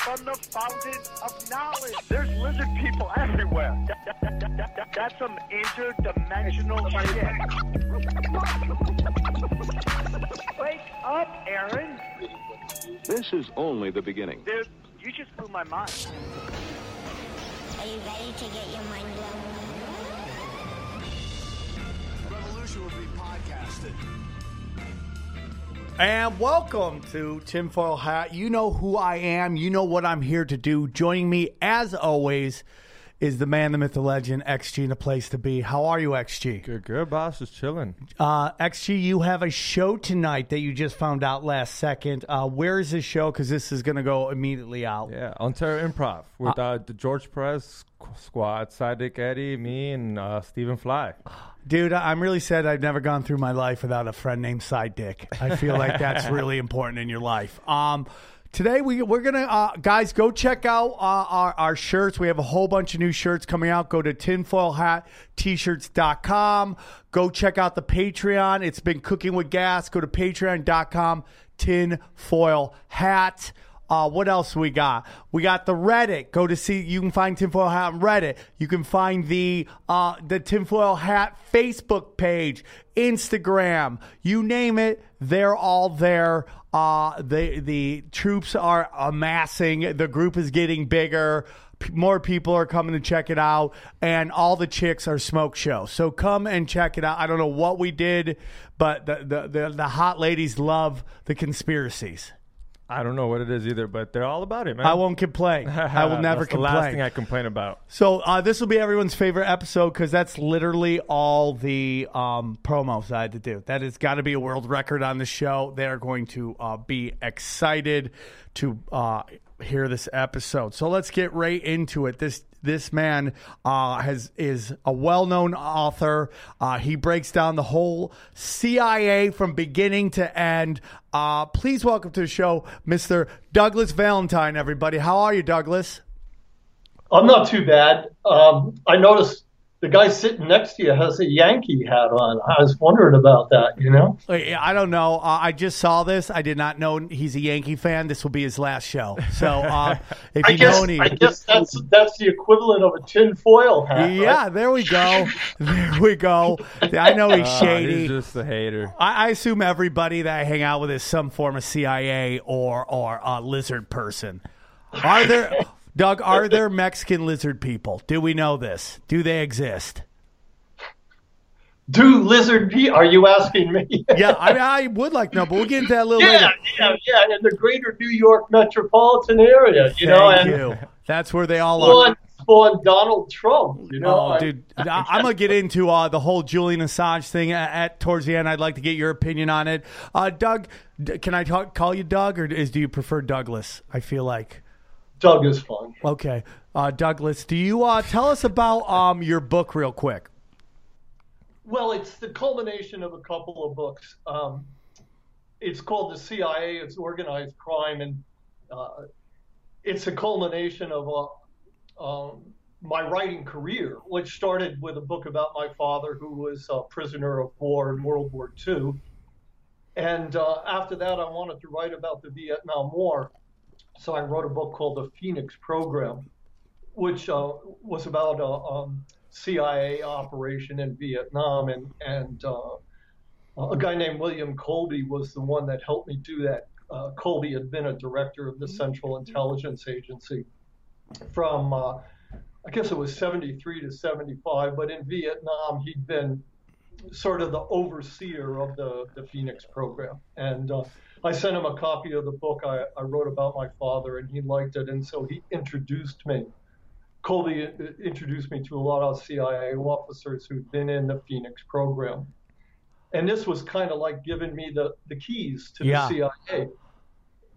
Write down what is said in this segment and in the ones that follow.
from the fountain of knowledge. There's lizard people everywhere. That- that- that- that- that- that's some interdimensional shit. Wake up, Aaron. This is only the beginning. Dude, you just blew my mind. Are you ready to get your mind blown? Revolution will be podcasted. And welcome to Tinfoil Hat. You know who I am. You know what I'm here to do. Joining me, as always, is the man, the myth, the legend, XG, the place to be. How are you, XG? Good, good, boss. Just chilling. Uh, XG, you have a show tonight that you just found out last second. Uh, where is this show? Because this is going to go immediately out. Yeah, Ontario Improv with uh, the George Perez squad, Sidekick Eddie, me, and uh, Stephen Fly. Dude, I'm really sad I've never gone through my life without a friend named Side Dick. I feel like that's really important in your life. Um, today we we're gonna uh, guys go check out uh, our our shirts. We have a whole bunch of new shirts coming out. Go to tinfoilhat-t-shirts.com. Go check out the Patreon. It's been cooking with gas. Go to patreon.com. Tinfoil hat. Uh, what else we got? We got the Reddit. Go to see. You can find Tinfoil Hat on Reddit. You can find the uh, the Tinfoil Hat Facebook page, Instagram. You name it, they're all there. Uh, the the troops are amassing. The group is getting bigger. P- More people are coming to check it out, and all the chicks are smoke show. So come and check it out. I don't know what we did, but the the the, the hot ladies love the conspiracies. I don't know what it is either, but they're all about it, man. I won't complain. I will never That's the complain. last thing I complain about. so uh, this will be everyone's favorite episode because that's literally all the um, promos I had to do. That has got to be a world record on the show. They are going to uh, be excited to uh, hear this episode. So let's get right into it. This this man uh, has is a well known author. Uh, he breaks down the whole CIA from beginning to end. Uh, please welcome to the show, Mr. Douglas Valentine. Everybody, how are you, Douglas? I'm not too bad. Um, I noticed the guy sitting next to you has a Yankee hat on. I was wondering about that, you know? I don't know. Uh, I just saw this. I did not know he's a Yankee fan. This will be his last show. So uh, if I you guess, know any, I guess that's that's the equivalent of a tinfoil hat. right? yeah, there we go. There we go. I know he's Uh, shady. he's just a hater. I, I assume everybody that I hang out with is some form of CIA or or uh, lizard person. Are there, Doug? Are there Mexican lizard people? Do we know this? Do they exist? Do lizard people? Are you asking me? Yeah, I, I would like to know, but we'll get into that a little yeah, later. yeah, yeah. Yeah. In the greater New York metropolitan area, you know, and you. That's where they all are. spawned, Donald Trump. You know, Oh, I- dude, I, I'm gonna get into uh, the whole Julian Assange thing at, at towards the end. I'd like to get your opinion on it. Uh, Doug, d- can I talk, call you Doug, or is do you prefer Douglas? I feel like Doug is fun. okay, uh, Douglas. Do you uh, tell us about um, your book real quick? Well, it's the culmination of a couple of books. Um, it's called The CIA, It's Organized Crime, and uh, it's a culmination of uh, um, my writing career, which started with a book about my father, who was a prisoner of war in World War II. And uh, after that, I wanted to write about the Vietnam War. So I wrote a book called The Phoenix Program, which uh, was about a um, CIA operation in Vietnam. And, and uh, a guy named William Colby was the one that helped me do that. Uh, Colby had been a director of the Central Intelligence Agency from, uh, I guess it was 73 to 75, but in Vietnam, he'd been sort of the overseer of the, the Phoenix program. And uh, I sent him a copy of the book I, I wrote about my father, and he liked it. And so he introduced me. Colby introduced me to a lot of CIA officers who'd been in the Phoenix program. And this was kind of like giving me the, the keys to Yeah. the CIA.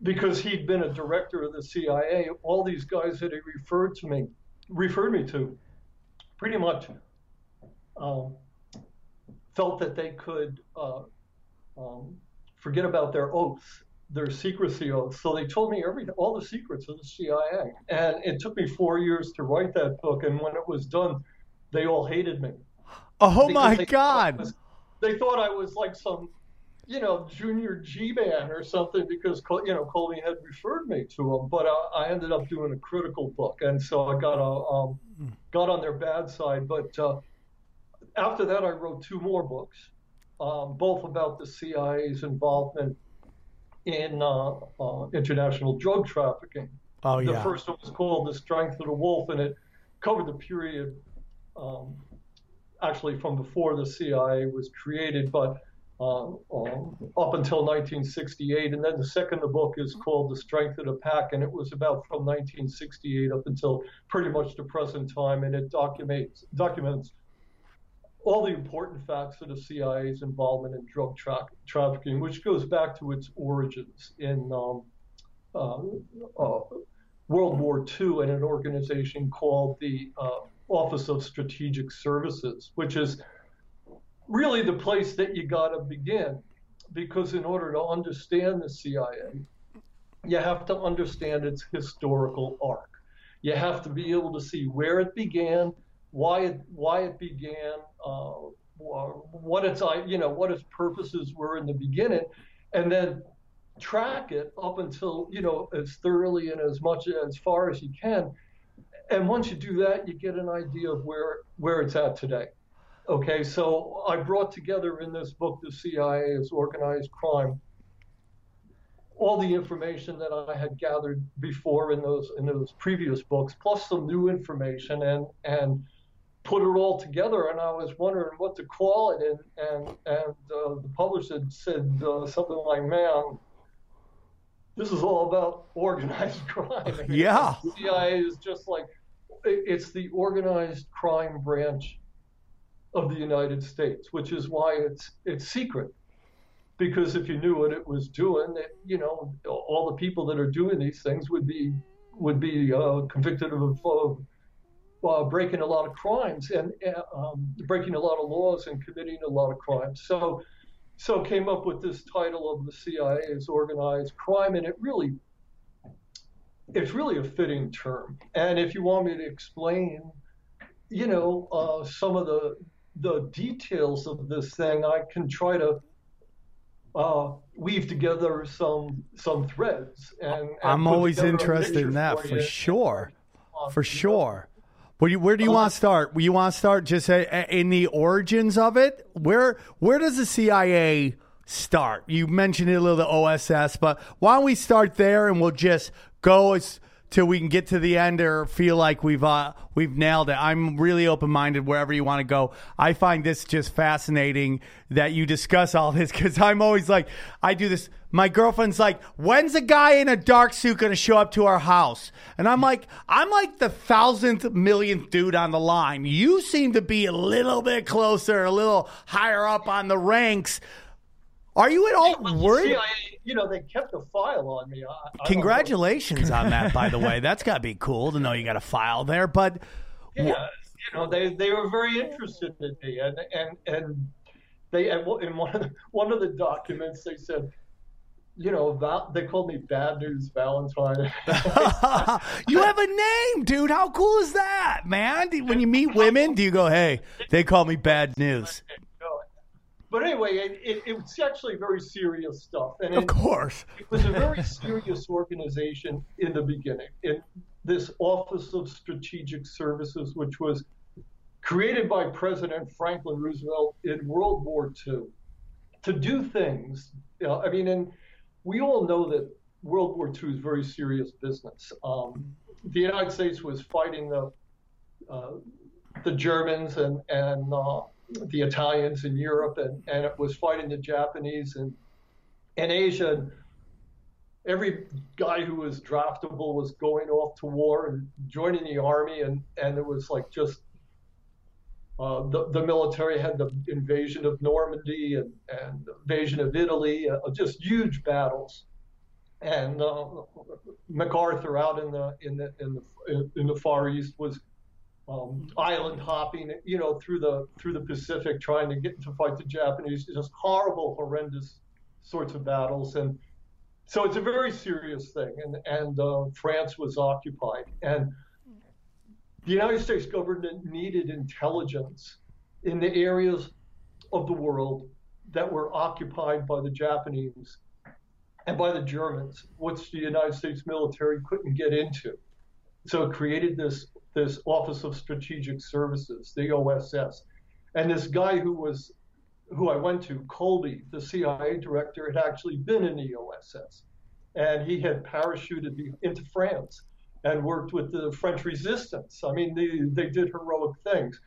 Because he'd been a director of the CIA, all these guys that he referred to me, referred me to, pretty much um, felt that they could uh, um, forget about their oaths, their secrecy oaths. So they told me every all the secrets of the CIA, and it took me four years to write that book. And when it was done, they all hated me. Oh my they thought God. was- they thought I was like some, you know, junior G-man or something because you know Colby had referred me to him. But uh, I ended up doing a critical book, and so I got a um, got on their bad side. But uh, after that, I wrote two more books, um, both about the CIA's involvement in uh, uh, international drug trafficking. Oh yeah. The first one was called The Strength of the Wolf, and it covered the period um, actually from before the CIA was created, but um, um, up until 1968. And then the second the book is called The Strength of the Pack, and it was about from 1968 up until pretty much the present time, and it documents documents all the important facts of the CIA's involvement in drug tra- trafficking, which goes back to its origins in um, uh, uh, World War II and an organization called the uh, Office of Strategic Services, which is really the place that you got to begin. Because in order to understand the CIA, you have to understand its historical arc. You have to be able to see where it began, why it why it began, uh, what its you know what its purposes were in the beginning, and then track it up until you know as thoroughly and as much as far as you can. And once you do that, you get an idea of where where it's at today. Okay, so I brought together in this book the CIA's organized crime all the information that I had gathered before in those in those previous books, plus some new information, and and put it all together. And I was wondering what to call it, and and and uh, the publisher said uh, something like, "Man, this is all about organized crime." Yeah. the CIA is just like it's the organized crime branch of the United States, which is why it's it's secret because if you knew what it was doing, it, you know, all the people that are doing these things would be would be uh, convicted of, of uh, breaking a lot of crimes and uh, um, breaking a lot of laws and committing a lot of crimes. So, so came up with this title of the CIA as organized crime, and it really it's really a fitting term. And if you want me to explain, you know, uh, some of the the details of this thing, I can try to uh, weave together some some threads. And, and I'm always interested in that for you. sure. Um, For sure. Where do you, where do you oh, want to start? You want to start just a, a- in the origins of it? Where where does the CIA start? You mentioned it a little, the OSS, but why don't we start there and we'll just go as till we can get to the end or feel like we've uh, we've nailed it. I'm really open minded wherever you want to go. I find this just fascinating that you discuss all this because I'm always like I do this. My girlfriend's like, "When's a guy in a dark suit to show up to our house?" And I'm like, "I'm like the thousandth millionth dude on the line. You seem to be a little bit closer, a little higher up on the ranks." Are you at all worried? CIA, you know, they kept a file on me. I, I. Congratulations on that, by the way. That's got to be cool to know you got a file there. But Yeah, you know, they, they were very interested in me, and and and they and in one of the, one of the documents they said, you know, Val, they called me Bad News Valentine. you have a name, dude. How cool is that, man? When you meet women, do you go, "Hey, they call me bad news"? But anyway, it, it, it was actually very serious stuff, and Of it, course. it was a very serious organization in the beginning. In this Office of Strategic Services, which was created by President Franklin Roosevelt in World War II to do things. You know, I mean, and we all know that World War II is very serious business. Um, the United States was fighting the uh, the Germans and and uh, the Italians in Europe, and, and it was fighting the Japanese and in Asia. Every guy who was draftable was going off to war and joining the army, and and it was like just uh, the, the military had the invasion of Normandy and, and invasion of Italy, uh, just huge battles. And uh, MacArthur out in the in the in the in the Far East was um, island hopping, you know, through the through the Pacific, trying to get to fight the Japanese. Just horrible, horrendous sorts of battles, and so it's a very serious thing. And and uh, France was occupied, and the United States government needed intelligence in the areas of the world that were occupied by the Japanese and by the Germans, which the United States military couldn't get into. So it created this this Office of Strategic Services, the OSS, and this guy who was who I went to, Colby, the CIA director, had actually been in the OSS, and he had parachuted into France and worked with the French resistance. I mean, they, they did heroic things.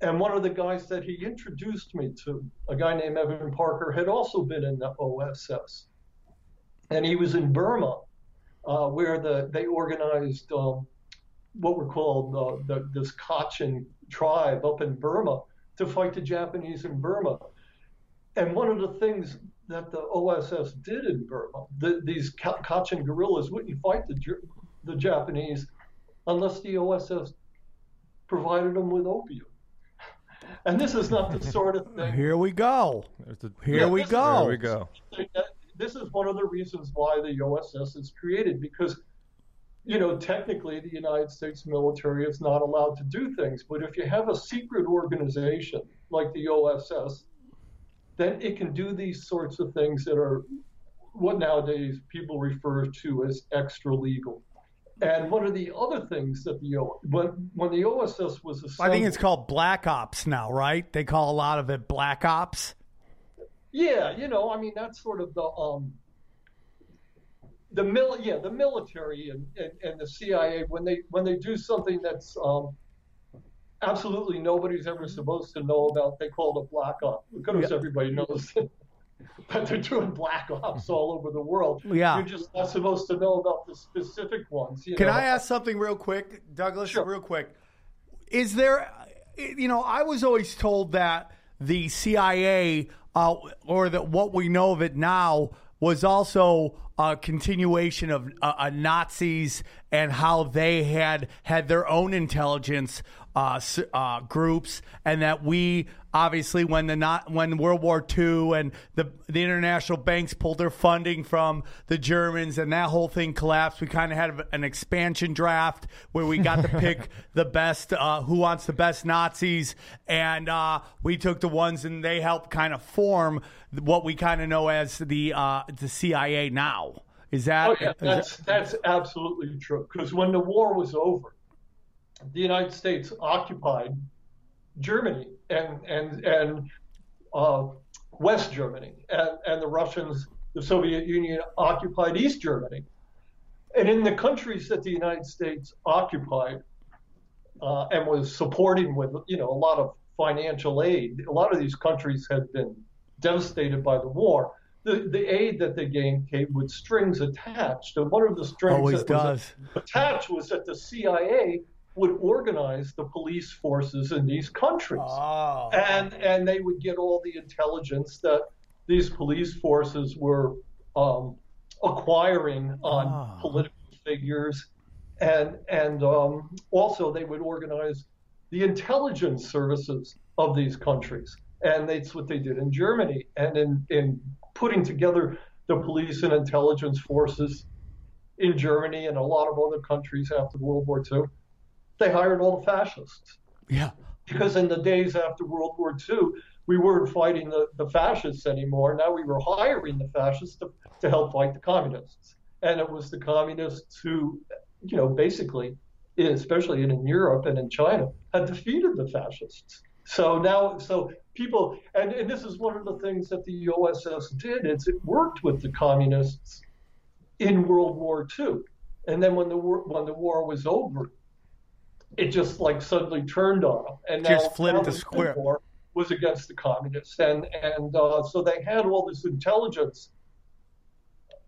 And one of the guys that he introduced me to, a guy named Evan Parker, had also been in the OSS. And he was in Burma, uh, where the they organized um, what were called uh, the, this Kachin tribe up in Burma to fight the Japanese in Burma. And one of the things that the OSS did in Burma, the, these Kachin guerrillas wouldn't fight the, the Japanese unless the OSS provided them with opium. And this is not the sort of thing. Here we go. There's a- Here we go. There we go. This is one of the reasons why the OSS is created because, you know, technically the United States military is not allowed to do things. But if you have a secret organization like the OSS, then it can do these sorts of things that are what nowadays people refer to as extra legal. And one of the other things that the O- when when the OSS was assembled, I think it's called Black Ops now, right? They call a lot of it Black Ops. Yeah, you know, I mean that's sort of the um the mil yeah, the military and, and, and the CIA when they when they do something that's um absolutely nobody's ever supposed to know about, they call it a black ops. Of course Yeah. everybody knows that they're doing black ops all over the world. Yeah. You're just not supposed to know about the specific ones. You Can know? I ask something real quick, Douglas? Sure. Real quick. Is there, you know, I was always told that the CIA, uh, or that what we know of it now, was also a continuation of uh, uh, Nazis and how they had had their own intelligence uh, uh, groups, and that we obviously when the not when World War II and the the international banks pulled their funding from the Germans and that whole thing collapsed, we kind of had an expansion draft where we got to pick the best, uh, who wants the best Nazis, and uh, we took the ones and they helped kind of form what we kind of know as the uh, the CIA now. Is that? Oh yeah, is that- that's that's absolutely true. Because when the war was over, the United States occupied Germany and and and uh, West Germany, and and the Russians, the Soviet Union occupied East Germany, and in the countries that the United States occupied uh, and was supporting with you know a lot of financial aid, a lot of these countries had been devastated by the war. The, the aid that they gave came with strings attached, and one of the strings Always that was attached was that the CIA would organize the police forces in these countries, Oh. and and they would get all the intelligence that these police forces were um, acquiring on Ah. political figures, and and um, also they would organize the intelligence services of these countries, and that's what they did in Germany, and in in putting together the police and intelligence forces in Germany and a lot of other countries after World War II, they hired all the fascists. yeah. Because in the days after World War II, we weren't fighting the, the fascists anymore. Now we were hiring the fascists to, to help fight the communists. And it was the communists who, you know, basically, especially in Europe and in China, had defeated the fascists. So now, so people, and, and this is one of the things that the OSS did, is it worked with the communists in World War II. And then when the war, when the war was over, it just like suddenly turned on them. And Just now, flipped the square. War was against the communists, and and uh, so they had all this intelligence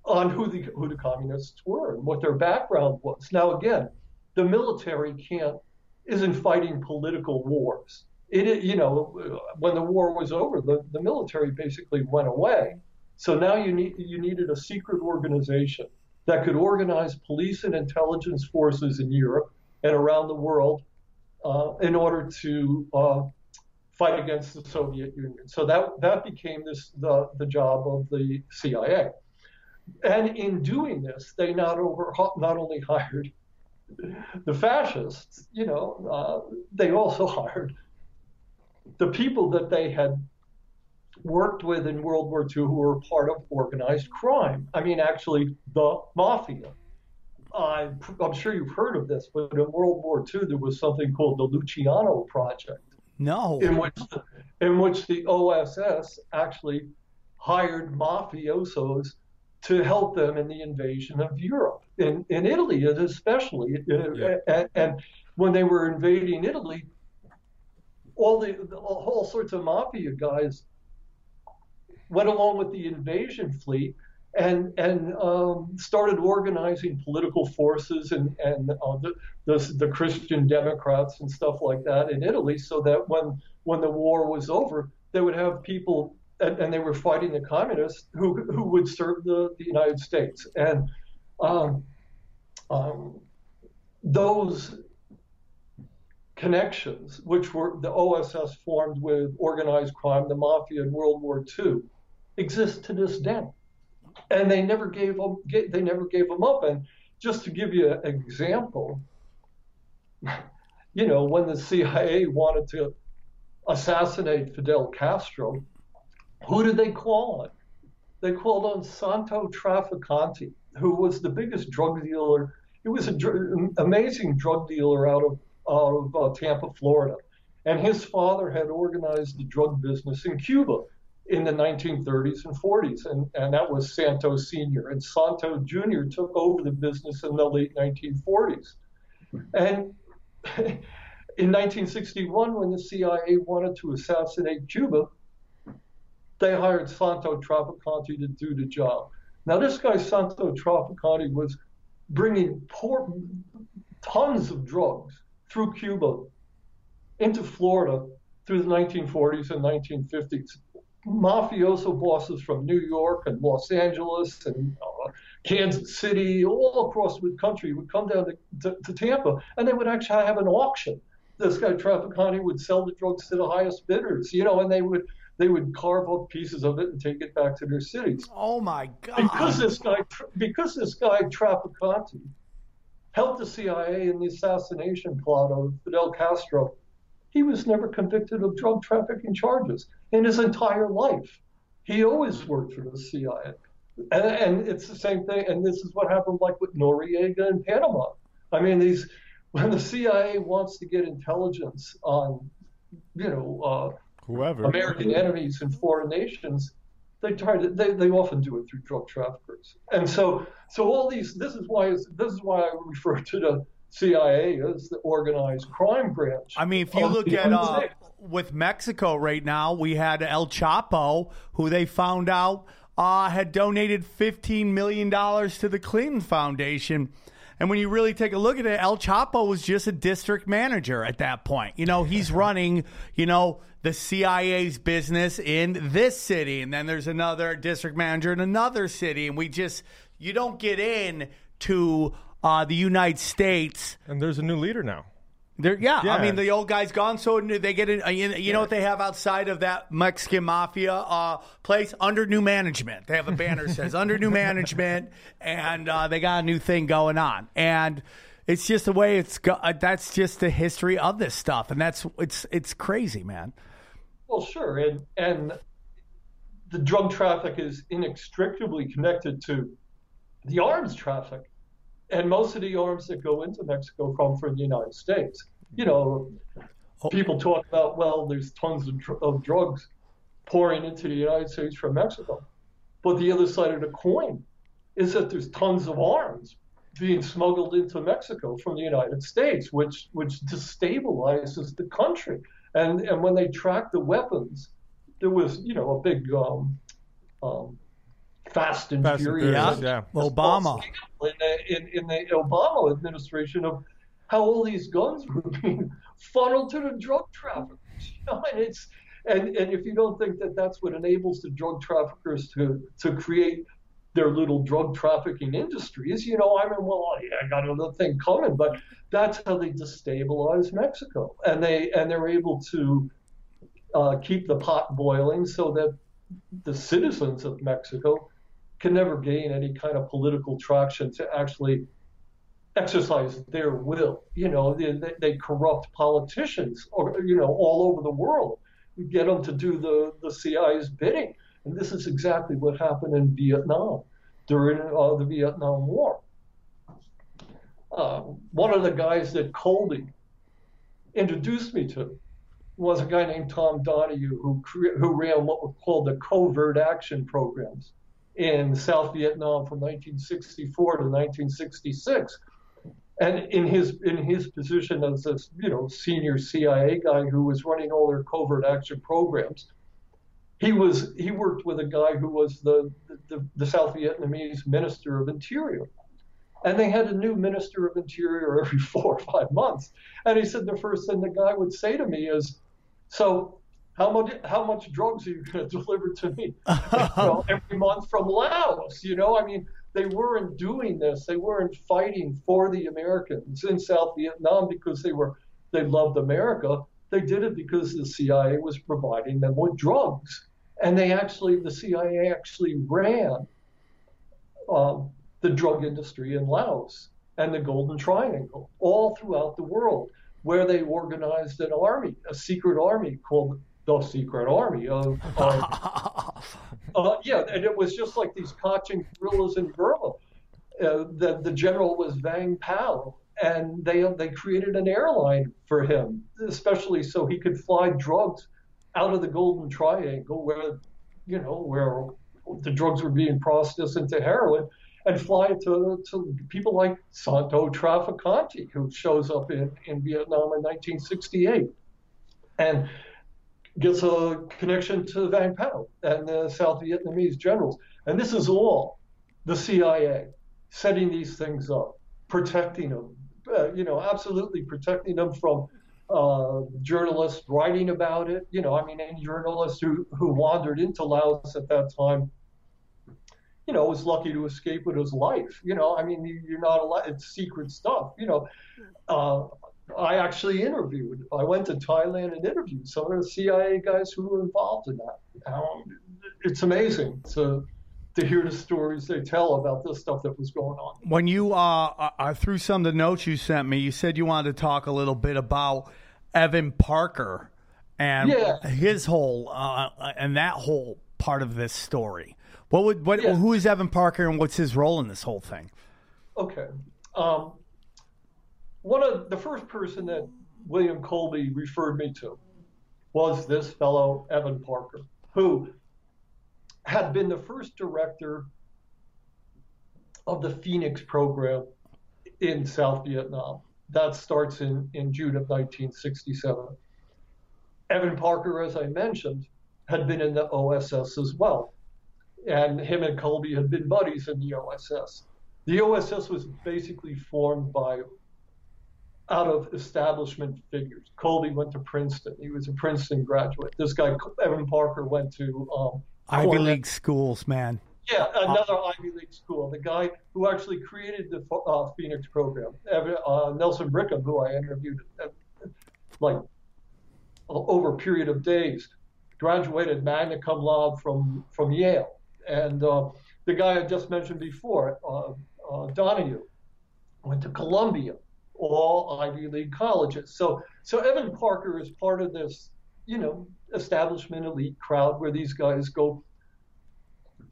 on who the who the communists were and what their background was. Now again, the military can't isn't fighting political wars. It you know when the war was over, the, the military basically went away. So now you need you needed a secret organization that could organize police and intelligence forces in Europe and around the world uh, in order to uh, fight against the Soviet Union. So that that became this the the job of the CIA. And in doing this, they not over not only hired the fascists, you know, uh, they also hired the people that they had worked with in World War II who were part of organized crime. I mean, actually, the mafia. Uh, I'm sure you've heard of this, but in World War II, there was something called the Luciano Project, No. in which the, in which the OSS actually hired mafiosos to help them in the invasion of Europe, in, in Italy especially. Yeah. And, and when they were invading Italy, all the, the whole sorts of mafia guys went along with the invasion fleet and and um, started organizing political forces and and uh, the, the the Christian Democrats and stuff like that in Italy, so that when when the war was over, they would have people and, and they were fighting the communists who who would serve the, the United States. And um, um, those connections, which were the OSS formed with organized crime, the mafia in World War II, exist to this day, and they never gave them. They never gave them up. And just to give you an example, you know, when the CIA wanted to assassinate Fidel Castro, who did they call on? They called on Santo Trafficante, who was the biggest drug dealer. He was an dr- amazing drug dealer out of out of uh, Tampa, Florida, and his father had organized the drug business in Cuba in the 1930s and 40s, and, and that was Santos Sr. And Santo Jr. took over the business in the late 1940s. And in 1961, when the CIA wanted to assassinate Cuba, they hired Santo Trafficante to do the job. Now, this guy, Santo Trafficante, was bringing poor, tons of drugs through Cuba into Florida through the 1940s and 1950s. Mafioso bosses from New York and Los Angeles and uh, Kansas City, all across the country, would come down to, to, to Tampa and they would actually have an auction. This guy Trafficante would sell the drugs to the highest bidders, you know, and they would they would carve up pieces of it and take it back to their cities. Oh my God! Because this guy, because this guy Trafficante helped the CIA in the assassination plot of Fidel Castro, he was never convicted of drug trafficking charges in his entire life. He always worked for the CIA, and, and it's the same thing. And this is what happened, like with Noriega in Panama. I mean, these when the CIA wants to get intelligence on, you know. Uh, Whoever. American enemies in foreign nations, they try to they, they often do it through drug traffickers. And so so all these this is why this is why I refer to the CIA as the organized crime branch. I mean, if you look at uh, States. With Mexico right now, we had El Chapo, who they found out uh, had donated $15 million to the Clinton Foundation. And when you really take a look at it, El Chapo was just a district manager at that point. You know, he's running, you know, the CIA's business in this city. And then there's another district manager in another city. And we just, you don't get in to uh, the United States. And there's a new leader now. There, yeah, I mean the old guy's gone, so they get in. You you know what they have outside of that Mexican mafia uh, place under new management. They have a banner that says under new management, and uh, they got a new thing going on. And it's just the way it's. Go- uh, that's just the history of this stuff, and that's it's it's crazy, man. Well, sure, and and the drug traffic is inextricably connected to the arms traffic, and most of the arms that go into Mexico come from the United States. You know, people talk about well, there's tons of, dr- of drugs pouring into the United States from Mexico, but the other side of the coin is that there's tons of arms being smuggled into Mexico from the United States, which which destabilizes the country. And and when they tracked the weapons, there was you know a big um, um, fast and Fast and furious Furious, yeah. Obama. in the, in, in the Obama administration of how all these guns were being funneled to the drug traffickers. You know, and it's and, and if you don't think that that's what enables the drug traffickers to to create their little drug trafficking industries. You know, I mean, well, yeah, I got another thing coming, but that's how they destabilize Mexico, and they and they're able to uh, keep the pot boiling so that the citizens of Mexico can never gain any kind of political traction to actually exercise their will. You know, they, they corrupt politicians, or you know, all over the world, get them to do the the CIA's bidding. And this is exactly what happened in Vietnam during uh, the Vietnam War. Uh, one of the guys that Colby introduced me to was a guy named Tom Donahue who who ran what were called the covert action programs in South Vietnam from 1964 to 1966. And in his in his position as this you know senior CIA guy who was running all their covert action programs, he was he worked with a guy who was the the, the South Vietnamese Minister of Interior and they had a new minister of interior every four or five months and he said the first thing the guy would say to me is so how much how much drugs are you going to deliver to me? You know, every month from laos you know? I mean they weren't doing this. They weren't fighting for the americans in south vietnam because they were they loved america. They did it because the cia was providing them with drugs. And they actually the cia actually ran um, the drug industry in Laos and the Golden Triangle, all throughout the world, where they organized an army, a secret army called the Secret Army of. Uh, uh, yeah, and it was just like these Kachin guerrillas in Burma. Uh, the, the general was Vang Pao, and they they created an airline for him, especially so he could fly drugs out of the Golden Triangle, where you know where the drugs were being processed into heroin and fly to, to people like Santo Trafficante, who shows up in, in Vietnam in 1968 and gets a connection to Vang Pao and the South Vietnamese generals. And this is all the CIA setting these things up, protecting them, uh, you know, absolutely protecting them from uh, journalists writing about it. You know, I mean, any journalist who, who wandered into Laos at that time you know, was lucky to escape with his life. You know, I mean, you're not allowed, it's secret stuff. You know, uh, I actually interviewed, I went to Thailand and interviewed some of the CIA guys who were involved in that. Um, it's amazing to, to hear the stories they tell about this stuff that was going on. When you, uh, uh, through some of the notes you sent me, you said you wanted to talk a little bit about Evan Parker and Yeah. his whole, uh, and that whole part of this story. What would what? Yeah. Who is Evan Parker, and what's his role in this whole thing? Okay. Um, one of the first person that William Colby referred me to was this fellow Evan Parker, who had been the first director of the Phoenix program in South Vietnam. That starts in, in June of 1967. Evan Parker, as I mentioned, had been in the OSS as well. And him and Colby had been buddies in the OSS. The OSS was basically formed by out of establishment figures. Colby went to Princeton. He was a Princeton graduate. This guy, Evan Parker, went to um, Ivy Cornell. League schools, man. Yeah, another Ivy League school. The guy who actually created the uh, Phoenix program, Evan, uh, Nelson Brickham, who I interviewed, uh, like over a period of days, graduated magna cum laude from from Yale, and uh, the guy I just mentioned before, uh, uh, Donahue, went to Columbia, all Ivy League colleges. So so Evan Parker is part of this, you know, establishment elite crowd where these guys go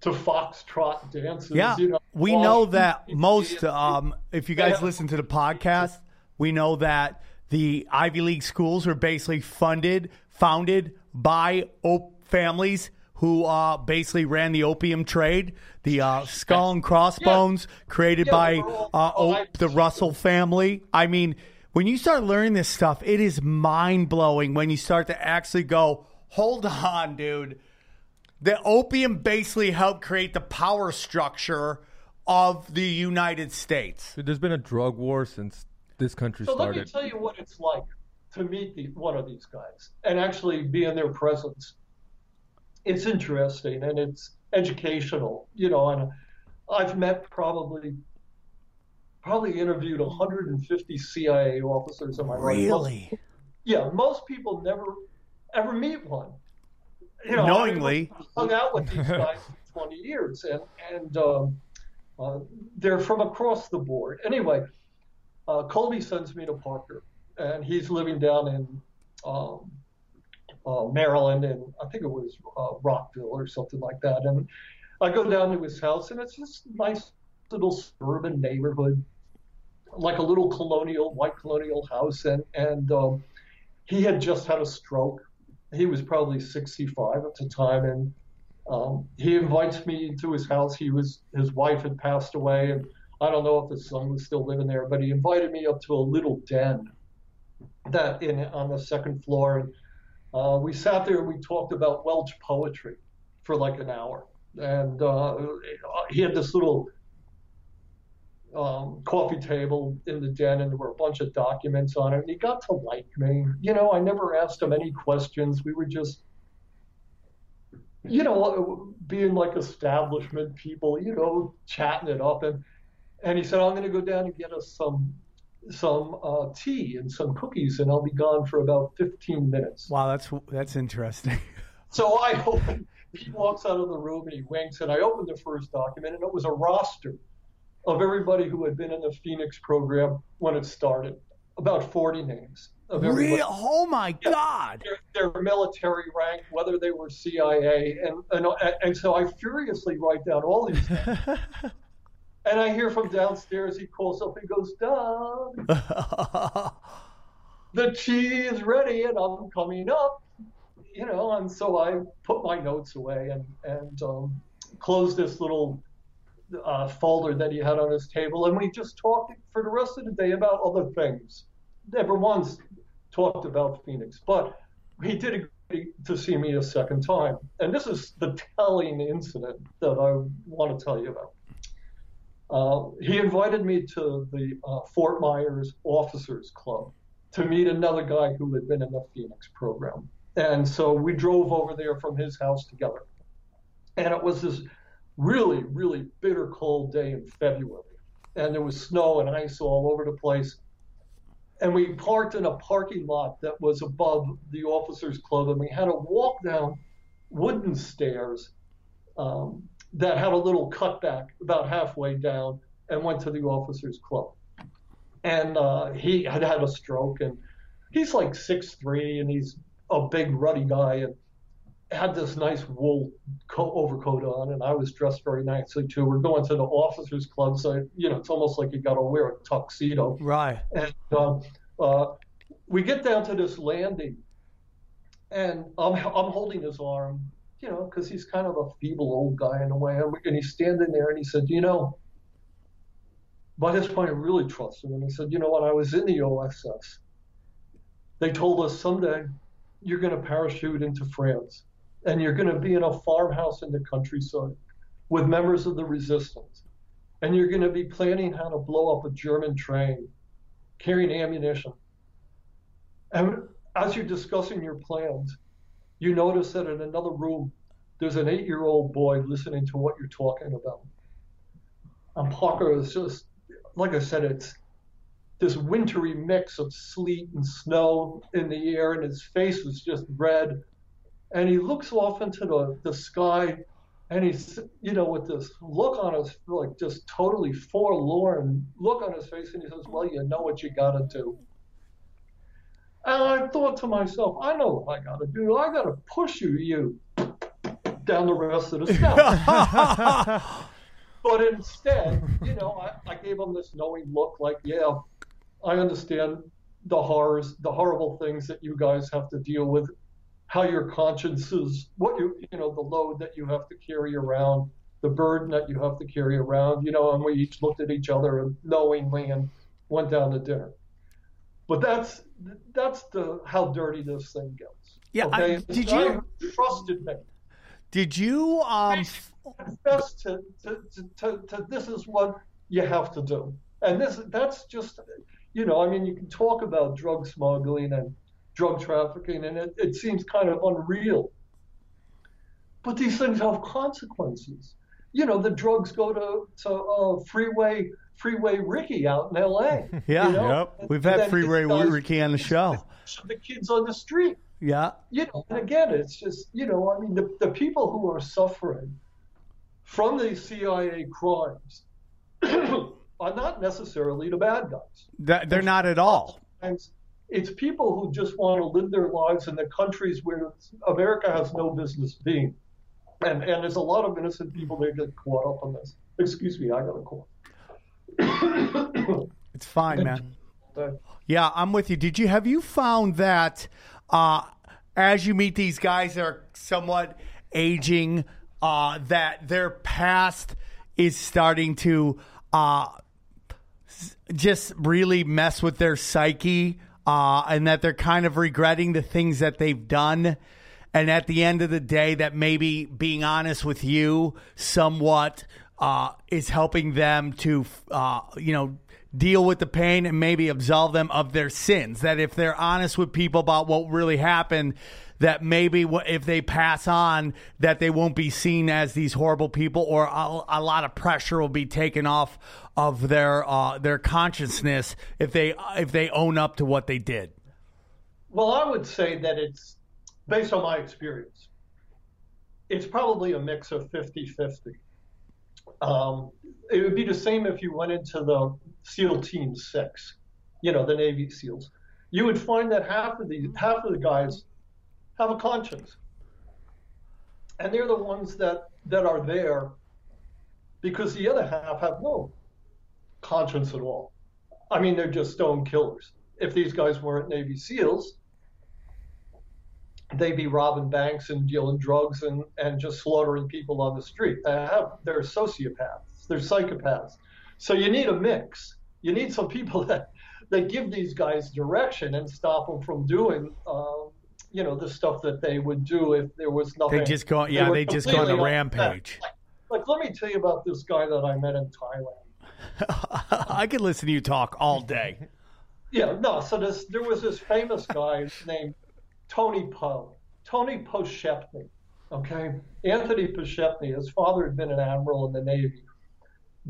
to foxtrot dances. Yeah, you know, we know that most. Um, if you guys listen to the podcast, we know that the Ivy League schools are basically funded, founded by op- families who uh, basically ran the opium trade. The uh, skull and crossbones created Yeah, by they were all- uh, o- the Russell family. I mean, when you start learning this stuff, it is mind blowing when you start to actually go, hold on, dude. The opium basically helped create the power structure of the United States. Dude, there's been a drug war since this country So let me tell you what it's like to meet the, one of these guys and actually be in their presence. It's interesting and it's educational, you know. And I've met probably probably interviewed 150 CIA officers in my life. Most- Really? yeah, most people never ever meet one. You know, Knowingly. Hung out with these guys for 20 years, and and um, uh, they're from across the board. Anyway, uh, Colby sends me to Parker, and he's living down in um, uh, Maryland, and I think it was uh, Rockville or something like that. And I go down to his house, and it's this nice little suburban neighborhood, like a little colonial, white colonial house, and and um, he had just had a stroke. He was probably 65 at the time, and um, he invites me to his house. He was his wife had passed away, and I don't know if his son was still living there, but he invited me up to a little den that in on the second floor, and uh, we sat there and we talked about Welsh poetry for like an hour, and uh, he had this little um, coffee table in the den, and there were a bunch of documents on it. And he got to like me. You know, I never asked him any questions. We were just, you know, being like establishment people, you know, chatting it up. And and he said, I'm going to go down and get us some some uh, tea and some cookies, and I'll be gone for about 15 minutes. Wow, that's that's interesting. So I open, he walks out of the room and he winks, and I opened the first document, and it was a roster of everybody who had been in the Phoenix program when it started, about 40 names of everybody. Real? Oh my God! Their, their military rank, whether they were CIA, and, and and so I furiously write down all these names. and I hear from downstairs, he calls up and goes, Doug, the tea is ready and I'm coming up. You know, and so I put my notes away and, and um, closed this little uh, folder that he had on his table. And we just talked for the rest of the day about other things. Never once talked about Phoenix, but he did agree to see me a second time. And this is the telling incident that I want to tell you about. Uh, he invited me to the uh, Fort Myers Officers Club to meet another guy who had been in the Phoenix program. And so we drove over there from his house together. And it was this really, really bitter cold day in February. And there was snow and ice all over the place. And we parked in a parking lot that was above the officers' club, and we had to walk down wooden stairs um, that had a little cutback about halfway down and went to the officers' club. And uh, he had had a stroke, and he's like six three, and he's a big ruddy guy, and had this nice wool coat, overcoat on, and I was dressed very nicely too. We're going to the officers' club, so you know it's almost like you got to wear a tuxedo. Right. And um, uh, we get down to this landing, and I'm I'm holding his arm, you know, because he's kind of a feeble old guy in a way, and, he's standing there, and he said, you know. By this point, I really trust him, and he said, you know, when I was in the OSS, they told us someday you're going to parachute into France and you're going to be in a farmhouse in the countryside with members of the resistance. And you're going to be planning how to blow up a German train carrying ammunition. And as you're discussing your plans, you notice that in another room, there's an eight year old boy listening to what you're talking about. And Parker is just, like I said, it's this wintry mix of sleet and snow in the air, and his face was just red. And he looks off into the, the sky, and he's, you know, with this look on his, like just totally forlorn look on his face, and he says, Well, you know what you got to do. And I thought to myself, I know what I got to do. I got to push you, you, down the rest of the steps. but instead, you know, I, I gave him this knowing look like, yeah, I understand the horrors, the horrible things that you guys have to deal with, how your consciences, what you, you know, the load that you have to carry around, the burden that you have to carry around, you know, and we each looked at each other and knowingly and went down to dinner. But that's that's the how dirty this thing gets. Yeah, I- okay? did I you- trusted me? Did you um confess to, to, to, to, to this is what you have to do. And this that's just you know, I mean you can talk about drug smuggling and drug trafficking and it, it seems kind of unreal. But these things have consequences. you know, the drugs go to to uh, Freeway Freeway Ricky out in L.A. Yeah. you know? Yep. We've And had Freeway Ricky on the show. The kids on the street Yeah. you know, and again, it's just, you know, I mean, the, the people who are suffering from these CIA crimes are not necessarily the bad guys. That, they're not at all. It's people who just want to live their lives in the countries where America has no business being. And, and there's a lot of innocent people that get caught up on this. Excuse me, I got a call. It's fine, man. Yeah, I'm with you. Did you have you found that uh, as you meet these guys that are somewhat aging, uh, that their past is starting to uh, just really mess with their psyche, uh, and that they're kind of regretting the things that they've done. And at the end of the day, that maybe being honest with you somewhat uh, is helping them to, uh, you know, deal with the pain and maybe absolve them of their sins. That if they're honest with people about what really happened, that maybe if they pass on, that they won't be seen as these horrible people, or a, lot of pressure will be taken off of their uh, their consciousness if they if they own up to what they did. Well, I would say that it's based on my experience. It's probably a mix of 50 50. Um, it would be the same if you went into the SEAL Team Six, you know, the Navy SEALs. You would find that half of the half of the guys have a conscience, and they're the ones that that are there because the other half have no conscience at all. I mean, they're just stone killers. If these guys weren't Navy SEALs, they'd be robbing banks and dealing drugs and, and just slaughtering people on the street. They have, they're sociopaths, they're psychopaths. So you need a mix. You need some people that, that give these guys direction and stop them from doing, um, you know, the stuff that they would do if there was nothing. They just go, yeah, were they just go on a rampage. upset. Like, let me tell you about this guy that I met in Thailand. I could listen to you talk all day. Yeah, no. So this, there was this famous guy named Tony Poe, Tony Poshepny. Okay, Anthony Poshepny. His father had been an admiral in the Navy.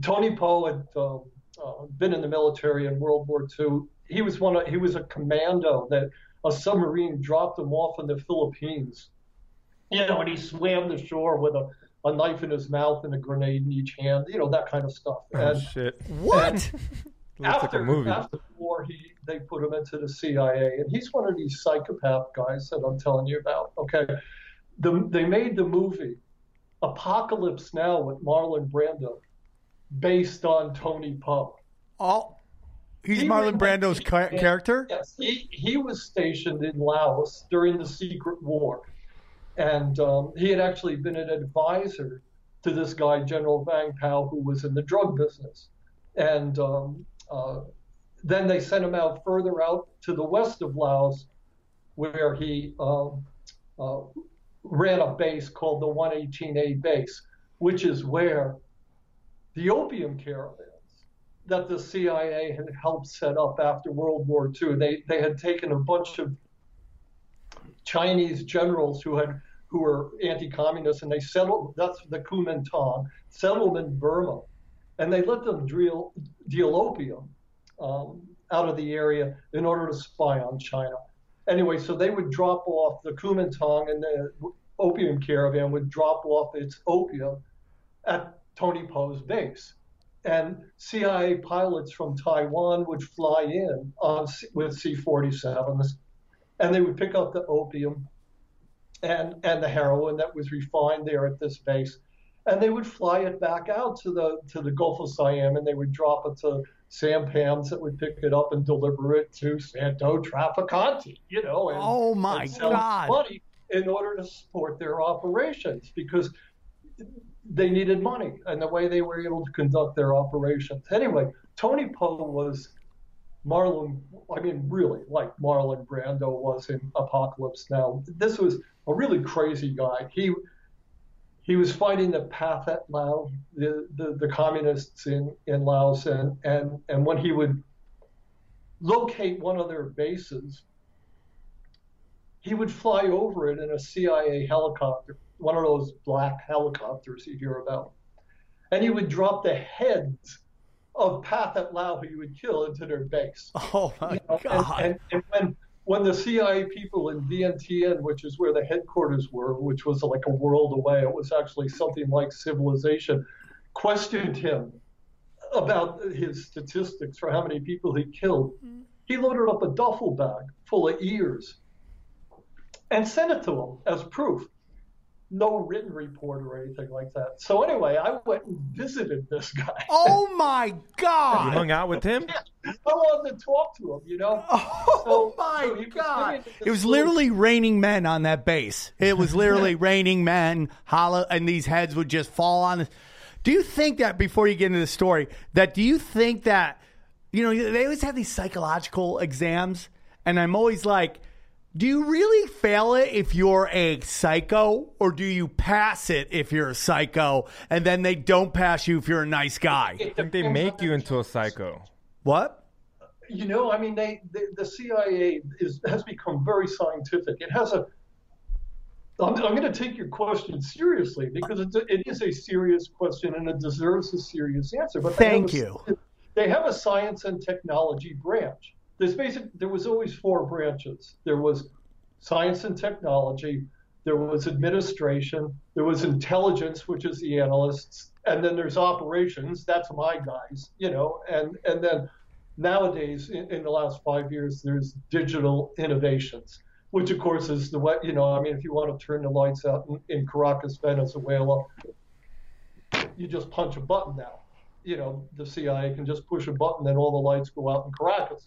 Tony Poe had um, uh, been in the military in World War II. He was one. Of, he was a commando that a submarine dropped him off in the Philippines. You know, and he swam the shore with a, a knife in his mouth and a grenade in each hand. You know that kind of stuff. Oh, And- shit. What? Looks like a movie. after the war, he they put him into the CIA, and he's one of these psychopath guys that I'm telling you about. Okay, the, they made the movie Apocalypse Now with Marlon Brando, based on Tony Poe. Oh, he's He Marlon Brando's ca- character. Yes, he he was stationed in Laos during the Secret War, and um, he had actually been an advisor to this guy General Vang Pao, who was in the drug business, and um, uh, then they sent him out further out to the west of Laos, where he um, uh, ran a base called the 118A base, which is where the opium caravans that the CIA had helped set up after World War II. They they had taken a bunch of Chinese generals who had who were anti-communist and they settled that's the Kuomintang settled in Burma, and they let them deal deal opium um, out of the area in order to spy on China. Anyway, so they would drop off the Kuomintang and the opium caravan would drop off its opium at Tony Poe's base and CIA pilots from Taiwan would fly in on C- with C-47s, and they would pick up the opium and and the heroin that was refined there at this base, and they would fly it back out to the to the Gulf of Siam, and they would drop it to sampans that would pick it up and deliver it to Santo Trafficante, you know. And, Oh my and sell God! Money in order to support their operations because they needed money and the way they were able to conduct their operations. Anyway, Tony Poe was Marlon, I mean, really like Marlon Brando was in Apocalypse Now. This was a really crazy guy. He he was fighting the Pathet Lao, the, the, the communists in, in Laos, and, and, and when he would locate one of their bases, he would fly over it in a CIA helicopter, one of those black helicopters you hear about. and he would drop the heads of Pathet Lao who he would kill into their base. Oh my You know, God. And, and, and when when the CIA people in Vientiane, which is where the headquarters were, which was like a world away, it was actually something like civilization, questioned him about his statistics for how many people he killed. Mm-hmm. He loaded up a duffel bag full of ears and sent it to him as proof. No written report or anything like that. So anyway, I went and visited this guy. oh my God! You hung out with him? I wanted to talk to him, you know. Oh So- my so he was God! It was this literally raining men on that base. It was literally raining men, hollow, and these heads would just fall on. The, do you think that before you get into the story, that do you think that you know they always have these psychological exams, and I'm always like, do you really fail it if you're a psycho, or do you pass it if you're a psycho, and then they don't pass you if you're a nice guy? I think they make you into a psycho. What? Uh, you know, I mean, they, the, the CIA is, has become very scientific. It has a. I'm, I'm going to take your question seriously because it's a, it is a serious question and it deserves a serious answer. But they have Thank a- you. They have a science and technology branch. There's basic. There was always four branches. There was science and technology. There was administration. There was intelligence, which is the analysts, and then there's operations. That's my guys, you know. And and then nowadays, in, in the last five years, there's digital innovations, which of course is the way, you know. I mean, if you want to turn the lights out in, in Caracas, Venezuela, you just punch a button now. You know, the CIA can just push a button, and all the lights go out in Caracas.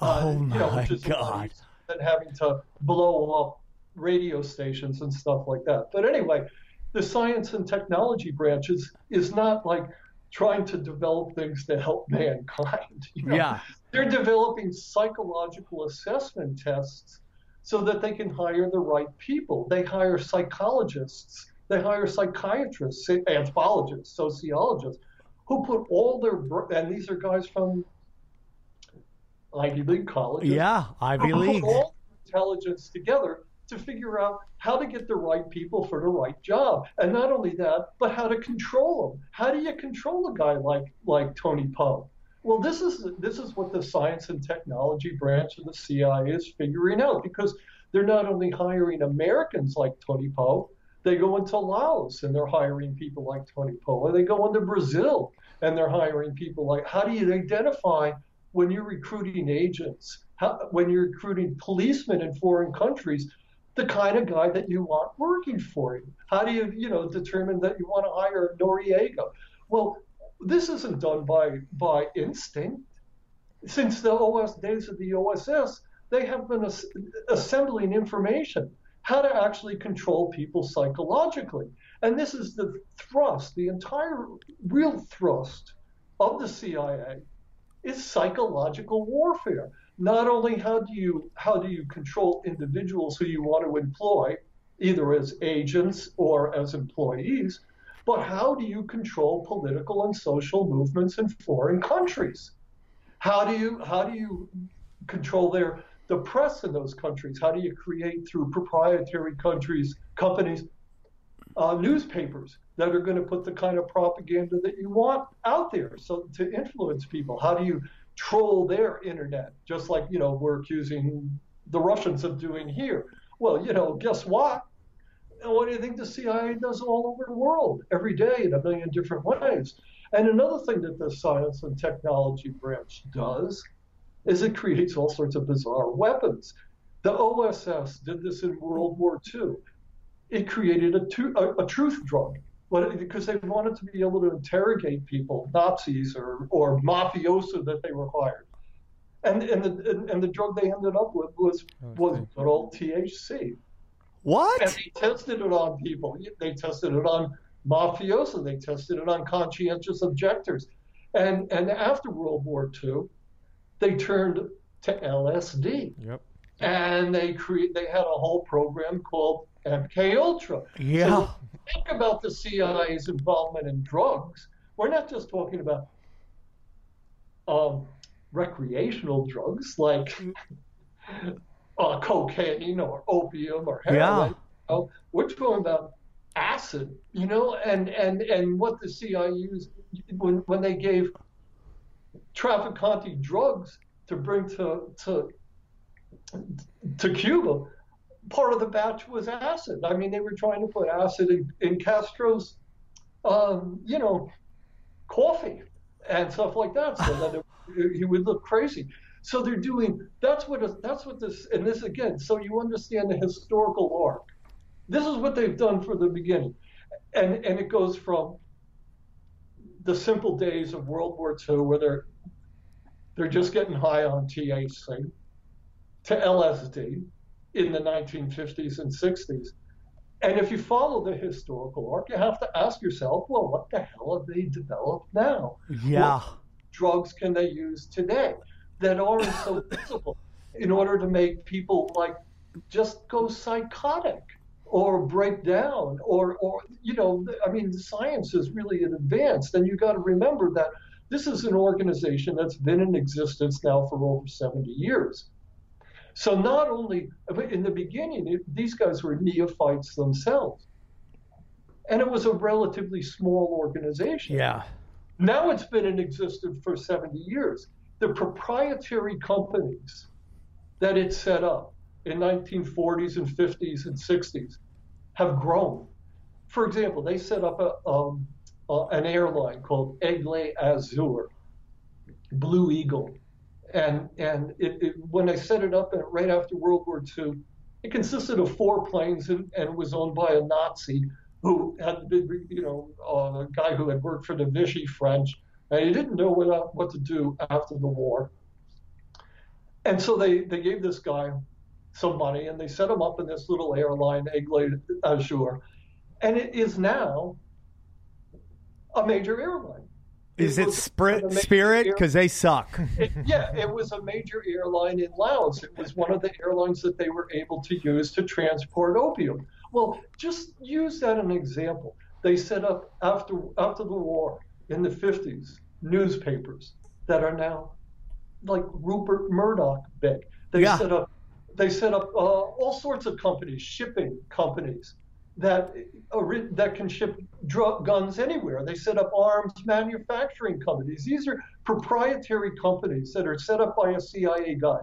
Uh, oh, you know, my which is God. Than having to blow up radio stations and stuff like that. But anyway, the science and technology branch is, is not like trying to develop things to help mankind. you know. Yeah. They're developing psychological assessment tests so that they can hire the right people. They hire psychologists, they hire psychiatrists, anthropologists, sociologists, who put all their and these are guys from Ivy League colleges. Yeah, Ivy League. all intelligence together to figure out how to get the right people for the right job, and not only that, but how to control them. How do you control a guy like like Tony Poe? Well, this is this is what the science and technology branch of the CIA is figuring out because they're not only hiring Americans like Tony Poe, they go into Laos and they're hiring people like Tony Poe. Or they go into Brazil and they're hiring people like. How do you identify when you're recruiting agents? How, when you're recruiting policemen in foreign countries, the kind of guy that you want working for you. How do you, you know, determine that you want to hire Noriega? Well, this isn't done by by instinct. Since the OS days of the OSS, they have been as, assembling information how to actually control people psychologically. And this is the thrust, the entire real thrust of the CIA is psychological warfare. Not only how do you how do you control individuals who you want to employ, either as agents or as employees, but how do you control political and social movements in foreign countries? How do you how do you control their the press in those countries? How do you create through proprietary countries companies uh, newspapers that are going to put the kind of propaganda that you want out there so to influence people. How do you troll their internet just like you know we're accusing the russians of doing here? Well you know guess what? And what do you think the cia does all over the world? Every day in a million different ways. And another thing that the science and technology branch does is it creates all sorts of bizarre weapons. The oss did this in world war ii it created a, a, a truth drug but because they wanted to be able to interrogate people, Nazis or, or mafioso that they were hired. And, and, the, and, and the drug they ended up with was, oh, was good old THC. What? And they tested it on people. They tested it on mafioso. They tested it on conscientious objectors. And, and after World War II, they turned to LSD. Yep. And they create they had a whole program called MK Ultra. Yeah. So think about the CIA's involvement in drugs. We're not just talking about um, recreational drugs like uh, cocaine or opium or heroin. Yeah. You know, we're talking about acid, you know, and and and what the CIA used when when they gave Trafficante drugs to bring to to to Cuba, part of the batch was acid. I mean, they were trying to put acid in, in Castro's, um, you know, coffee and stuff like that, so that it, he would look crazy. So they're doing that's what that's what this and this again. So you understand the historical arc. This is what they've done from the beginning, and and it goes from the simple days of World War II, where they're they're just getting high on THC, to LSD in the 1950s and 60s. And if you follow the historical arc, you have to ask yourself, well, what the hell have they developed now? Yeah. What drugs can they use today that aren't so visible in order to make people like just go psychotic or break down or or you know i mean science is really advanced and you got to remember that this is an organization that's been in existence now for over 70 years so not only in the beginning it, these guys were neophytes themselves and it was a relatively small organization Yeah. now it's been in existence for 70 years. The proprietary companies that it set up in 1940s and 50s and 60s have grown. For example, they set up a, um, uh, an airline called Aigle Azur, Blue Eagle, and and it, it, when they set it up right after World War II, it consisted of four planes and, and was owned by a Nazi who had been, you know, uh, a guy who had worked for the Vichy French, and he didn't know what, what to do after the war. And so they, they gave this guy some money and they set him up in this little airline, Aigle Azur. And it is now a major airline. Is it Spirit? Spirit? Because they suck. it, yeah, it was a major airline in Laos. It was one of the airlines that they were able to use to transport opium. Well, just use that as an example. They set up after after the war in the 50s newspapers that are now like Rupert Murdoch big. They Yeah. set up they set up uh, all sorts of companies, shipping companies that that can ship drug guns anywhere. They set up arms manufacturing companies. These are proprietary companies that are set up by a CIA guy,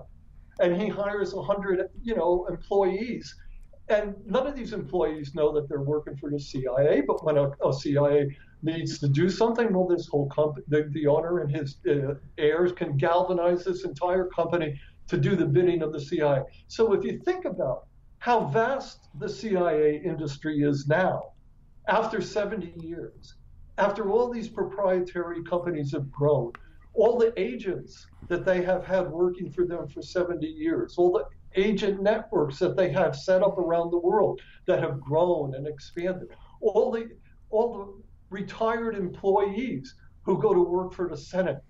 and he hires hundred, you know, employees. And none of these employees know that they're working for the CIA. But when a, a CIA needs to do something, well, this whole company, the, the owner and his uh, heirs can galvanize this entire company to do the bidding of the CIA. So if you think about how vast the CIA industry is now, after 70 years, after all these proprietary companies have grown, all the agents that they have had working for them for 70 years, all the agent networks that they have set up around the world that have grown and expanded, all the all the retired employees who go to work for the Senate,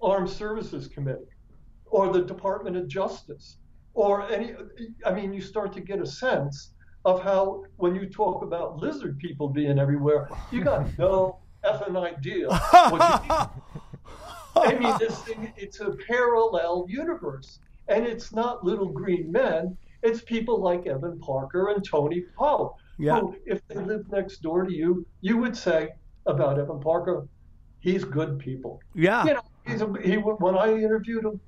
Armed Services Committee, or the Department of Justice, or any I mean you start to get a sense of how when you talk about lizard people being everywhere, you got no effing idea what you I mean, this thing, it's a parallel universe. And it's not little green men, it's people like Evan Parker and Tony Poe. Yeah. Who, if they lived next door to you, you would say about Evan Parker, he's good people. Yeah. You know, he's a, he, when I interviewed him,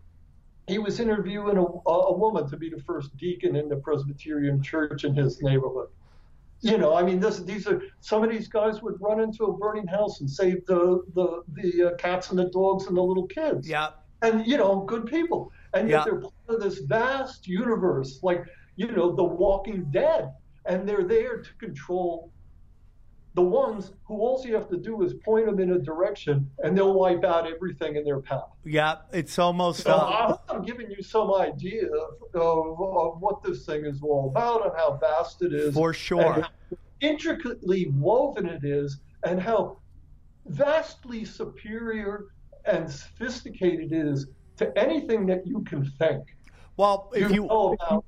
he was interviewing a, a woman to be the first deacon in the Presbyterian church in his neighborhood. You know, I mean, this, these are some of these guys would run into a burning house and save the the the uh, cats and the dogs and the little kids. Yeah. And you know, good people. And yet Yeah. they're part of this vast universe, like you know, the Walking Dead, and they're there to control the ones who all you have to do is point them in a direction, and they'll wipe out everything in their path. Yeah. It's almost. So Uh, I'm giving you some idea of, of what this thing is all about and how vast it is. For sure. intricately woven it is, and how vastly superior and sophisticated it is to anything that you can think. well, if you you. know about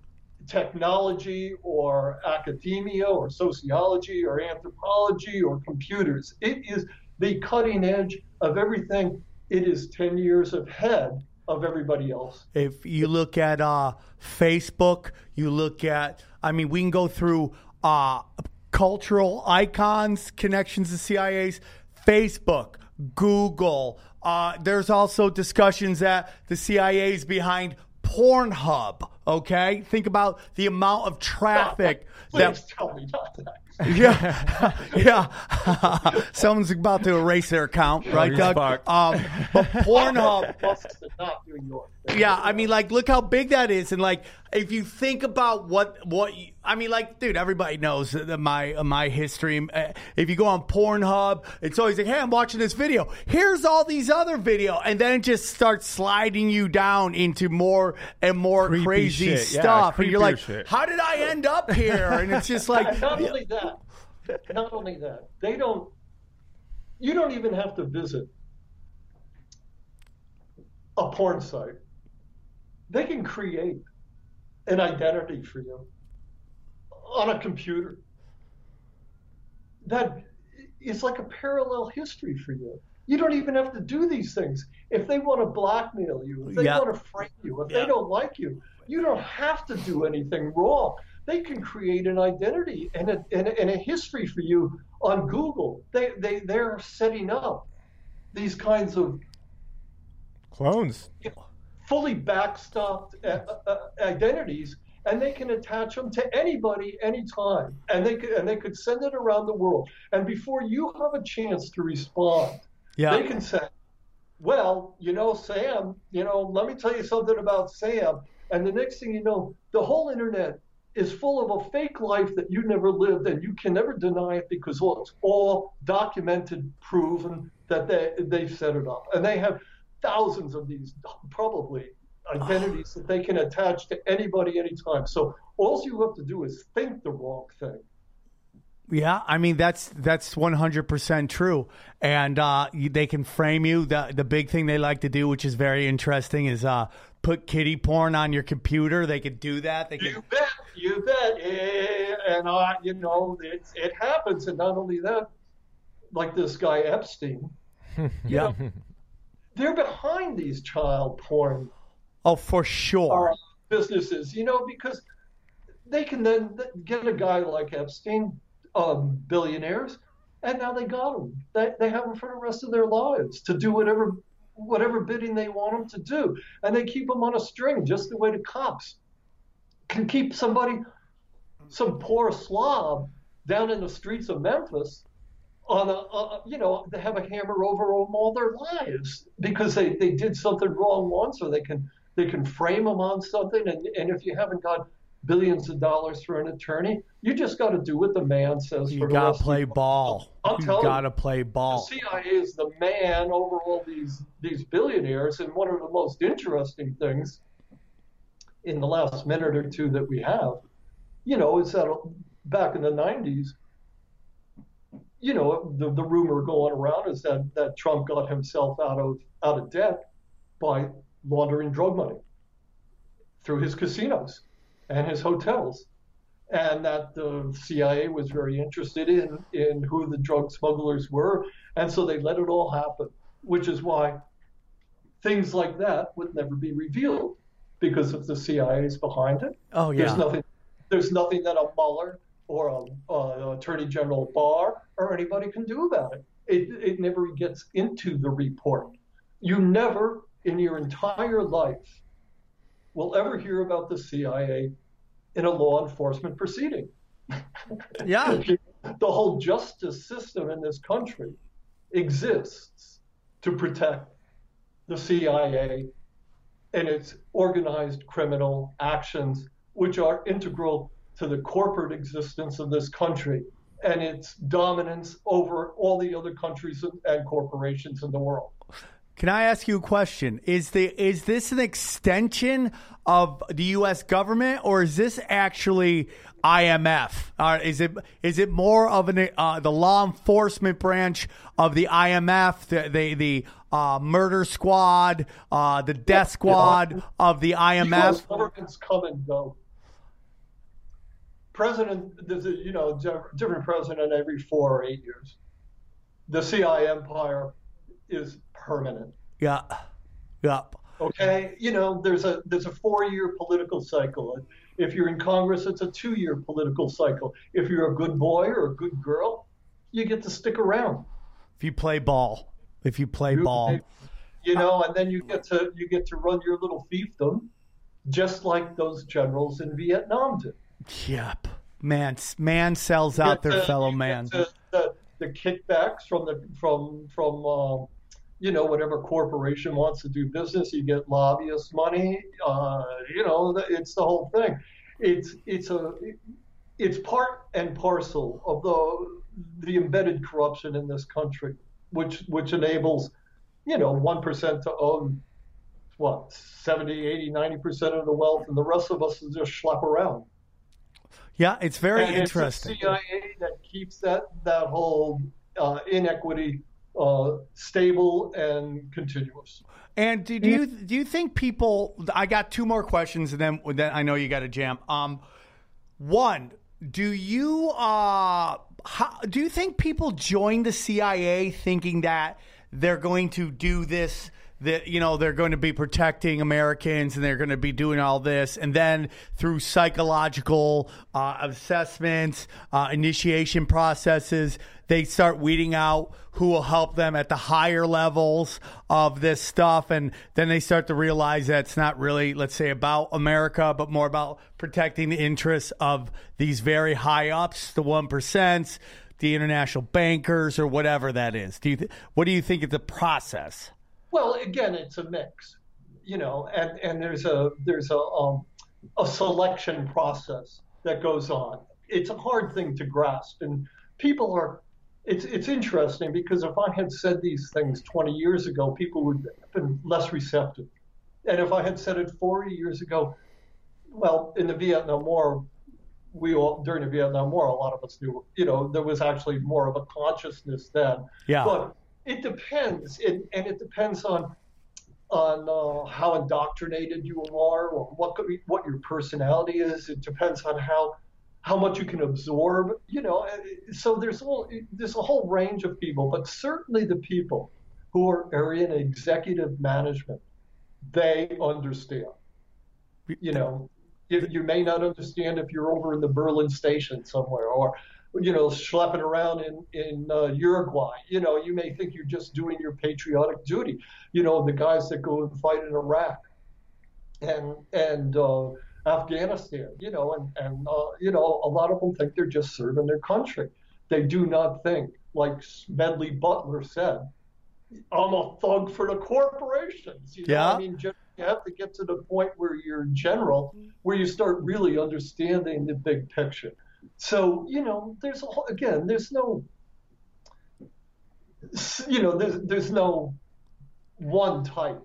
technology or academia or sociology or anthropology or computers. It is the cutting edge of everything. It is 10 years ahead of everybody else. If you look at uh, Facebook, you look at, I mean, we can go through uh, cultural icons, connections to CIA's, Facebook, Google. Uh, there's also discussions that the CIA is behind Pornhub. Okay, think about the amount of traffic Please that tell me not that. yeah, yeah. Someone's about to erase their account, right, Doug? Um, but Pornhub, Boston, not New York. yeah. I mean, like, look how big that is, and like, if you think about what what you, I mean, like, dude, everybody knows that my my history. Uh, If you go on Pornhub, it's always like, hey, I'm watching this video. Here's all these other video, and then it just starts sliding you down into more and more Creepy crazy shit. Yeah, stuff, and you're like, shit. how did I end up here? And it's just like, not only that, not only that, they don't. You don't even have to visit a porn site. They can create an identity for you on a computer. That is like a parallel history for you. You don't even have to do these things. If they want to blackmail you, if they Yeah. want to frame you, if Yeah. they don't like you, you don't have to do anything wrong. They can create an identity and a, and a, and a history for you on Google. They, they, they're setting up these kinds of Clones. fully backstopped uh, uh, identities, and they can attach them to anybody, anytime, and they could, and they could send it around the world. And before you have a chance to respond, yeah, they can say, "Well, you know, Sam, you know, let me tell you something about Sam." And the next thing you know, the whole internet is full of a fake life that you never lived, and you can never deny it because well, it's all documented, proven that they they set it up, and they have thousands of these probably identities that they can attach to anybody anytime. So all you have to do is think the wrong thing. Yeah, I mean that's that's one hundred percent true, and uh, they can frame you. the The big thing they like to do, which is very interesting, is uh, put kitty porn on your computer. They could do that. They could, You bet, you bet. Eh, And uh, you know, it, it happens. And not only that, like this guy Epstein, yeah. they're behind these child porn Oh, for sure. uh, businesses, you know, because they can then get a guy like Epstein, um, billionaires, and now they got them. They, they have them for the rest of their lives to do whatever whatever bidding they want them to do, and they keep them on a string, just the way the cops can keep somebody, some poor slob, down in the streets of Memphis. On a, uh, you know, they have a hammer over them all their lives because they, they did something wrong once, or they can they can frame them on something. And, and if you haven't got billions of dollars for an attorney, you just got to do what the man says. You gotta play ball. I'll You you. gotta play ball. The. CIA is the man over all these these billionaires, and one of the most interesting things in the last minute or two that we have, you know, is that back in the '90s, you know, the, the rumor going around is that that Trump got himself out of out of debt by laundering drug money through his casinos and his hotels and that the CIA was very interested in in who the drug smugglers were, and so they let it all happen, which is why things like that would never be revealed because of the CIA's behind it, Oh yeah. there's nothing there's nothing that a Mueller or a, a Attorney General Barr or anybody can do about it. It it never gets into the report. You never in your entire life will ever hear about the CIA in a law enforcement proceeding. Yeah. the whole justice system in this country exists to protect the CIA and its organized criminal actions, which are integral to the corporate existence of this country and its dominance over all the other countries and corporations in the world. Can I ask you a question? Is the is this an extension of the U.S. government, or is this actually IMF? Uh, is it is it more of an uh, the law enforcement branch of the IMF, the the, the uh, murder squad, uh, the death squad of the. IMF? governments come and go. President, you know different president every four or eight years. The CIA empire is permanent. Yeah, yeah. Okay, you know there's a there's a four year political cycle. If you're in Congress, it's a two-year political cycle. If you're a good boy or a good girl, you get to stick around. If you play ball, if you play You- ball, You know, and then you get to you get to run your little fiefdom, just like those generals in Vietnam did. yep. Man, man sells out their to- fellow man. to The, the kickbacks from the from from um, you know whatever corporation wants to do business, you get lobbyist money. Uh, you know, it's the whole thing. It's it's a it's part and parcel of the the embedded corruption in this country, which which enables you know one percent to own what 70 80 90 percent of the wealth and the rest of us is just schlep around Yeah, it's very and interesting. It's the CIA that keeps that that whole uh, inequity uh, stable and continuous. And do, do you do you think people? I got two more questions, and then then I know you got to jam. Um, one, do you uh, how, do you think people join the CIA thinking that they're going to do this? That you know they're going to be protecting Americans and they're going to be doing all this, and then through psychological uh, assessments, uh, initiation processes, they start weeding out who will help them at the higher levels of this stuff. And then they start to realize that it's not really, let's say, about America, but more about protecting the interests of these very high ups, the 1%, the international bankers, or whatever that is. Do you th- what do you think of the process? Well, again, it's a mix, you know, and, and there's a there's a um, a selection process that goes on. It's a hard thing to grasp, and people are. It's it's interesting because if I had said these things 20 years ago, people would have been less receptive, and if I had said it 40 years ago, well, in the Vietnam War, we all during the Vietnam War, a lot of us knew, you know, there was actually more of a consciousness then. Yeah. But it depends, it, and it depends on on uh, how indoctrinated you are, or what what your personality is. It depends on how how much you can absorb. You know, so there's a whole, there's a whole range of people, but certainly the people who are, are in executive management, they understand. You know, if you may not understand if you're over in the Berlin station somewhere, or you know, schlepping around in in uh, Uruguay. You know, you may think you're just doing your patriotic duty. You know, the guys that go and fight in Iraq and and uh, Afghanistan. You know, and and uh, you know, a lot of them think they're just serving their country. They do not think, like Smedley Butler said, I'm a thug for the corporations. You know, Yeah. I mean, you have to get to the point where you're general, where you start really understanding the big picture. So, you know, there's a whole, again, there's no, you know, there's, there's no one type.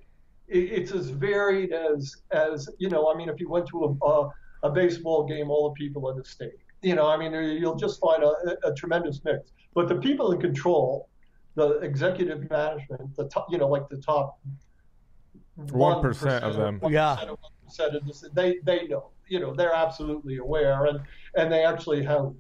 It, it's as varied as, as, you know, I mean, if you went to a, a, a baseball game, all the people in the state, you know, I mean, you'll just find a, a tremendous mix. But the people in control, the executive management, the top, you know, like the top 1% of them. 1% Yeah. of 1% of this, they they know, you know, they're absolutely aware, and and they actually have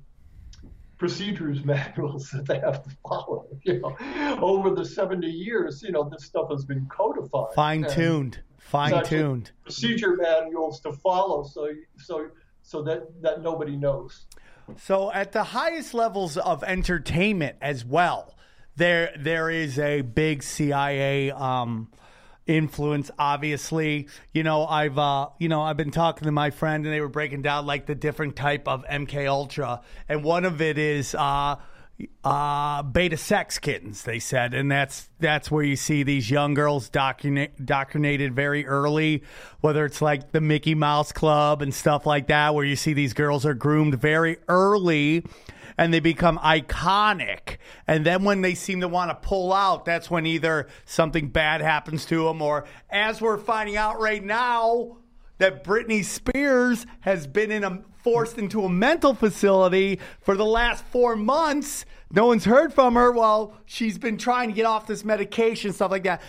procedures manuals that they have to follow. You know, over the 70 years, you know, this stuff has been codified, fine tuned, fine tuned. procedure manuals to follow, so so so that that nobody knows. So at the highest levels of entertainment as well, there there is a big CIA um, influence. Obviously, you know I've uh, you know I've been talking to my friend and they were breaking down like the different type of MK Ultra, and one of it is. Uh, uh, beta sex kittens, they said, and that's that's where you see these young girls indoctrinated very early, whether it's like the Mickey Mouse Club and stuff like that, where you see these girls are groomed very early, and they become iconic, and then when they seem to want to pull out, that's when either something bad happens to them, or as we're finding out right now, that Britney Spears has been in a forced into a mental facility for the last four months. No one's heard from her while she's been trying to get off this medication, stuff like that.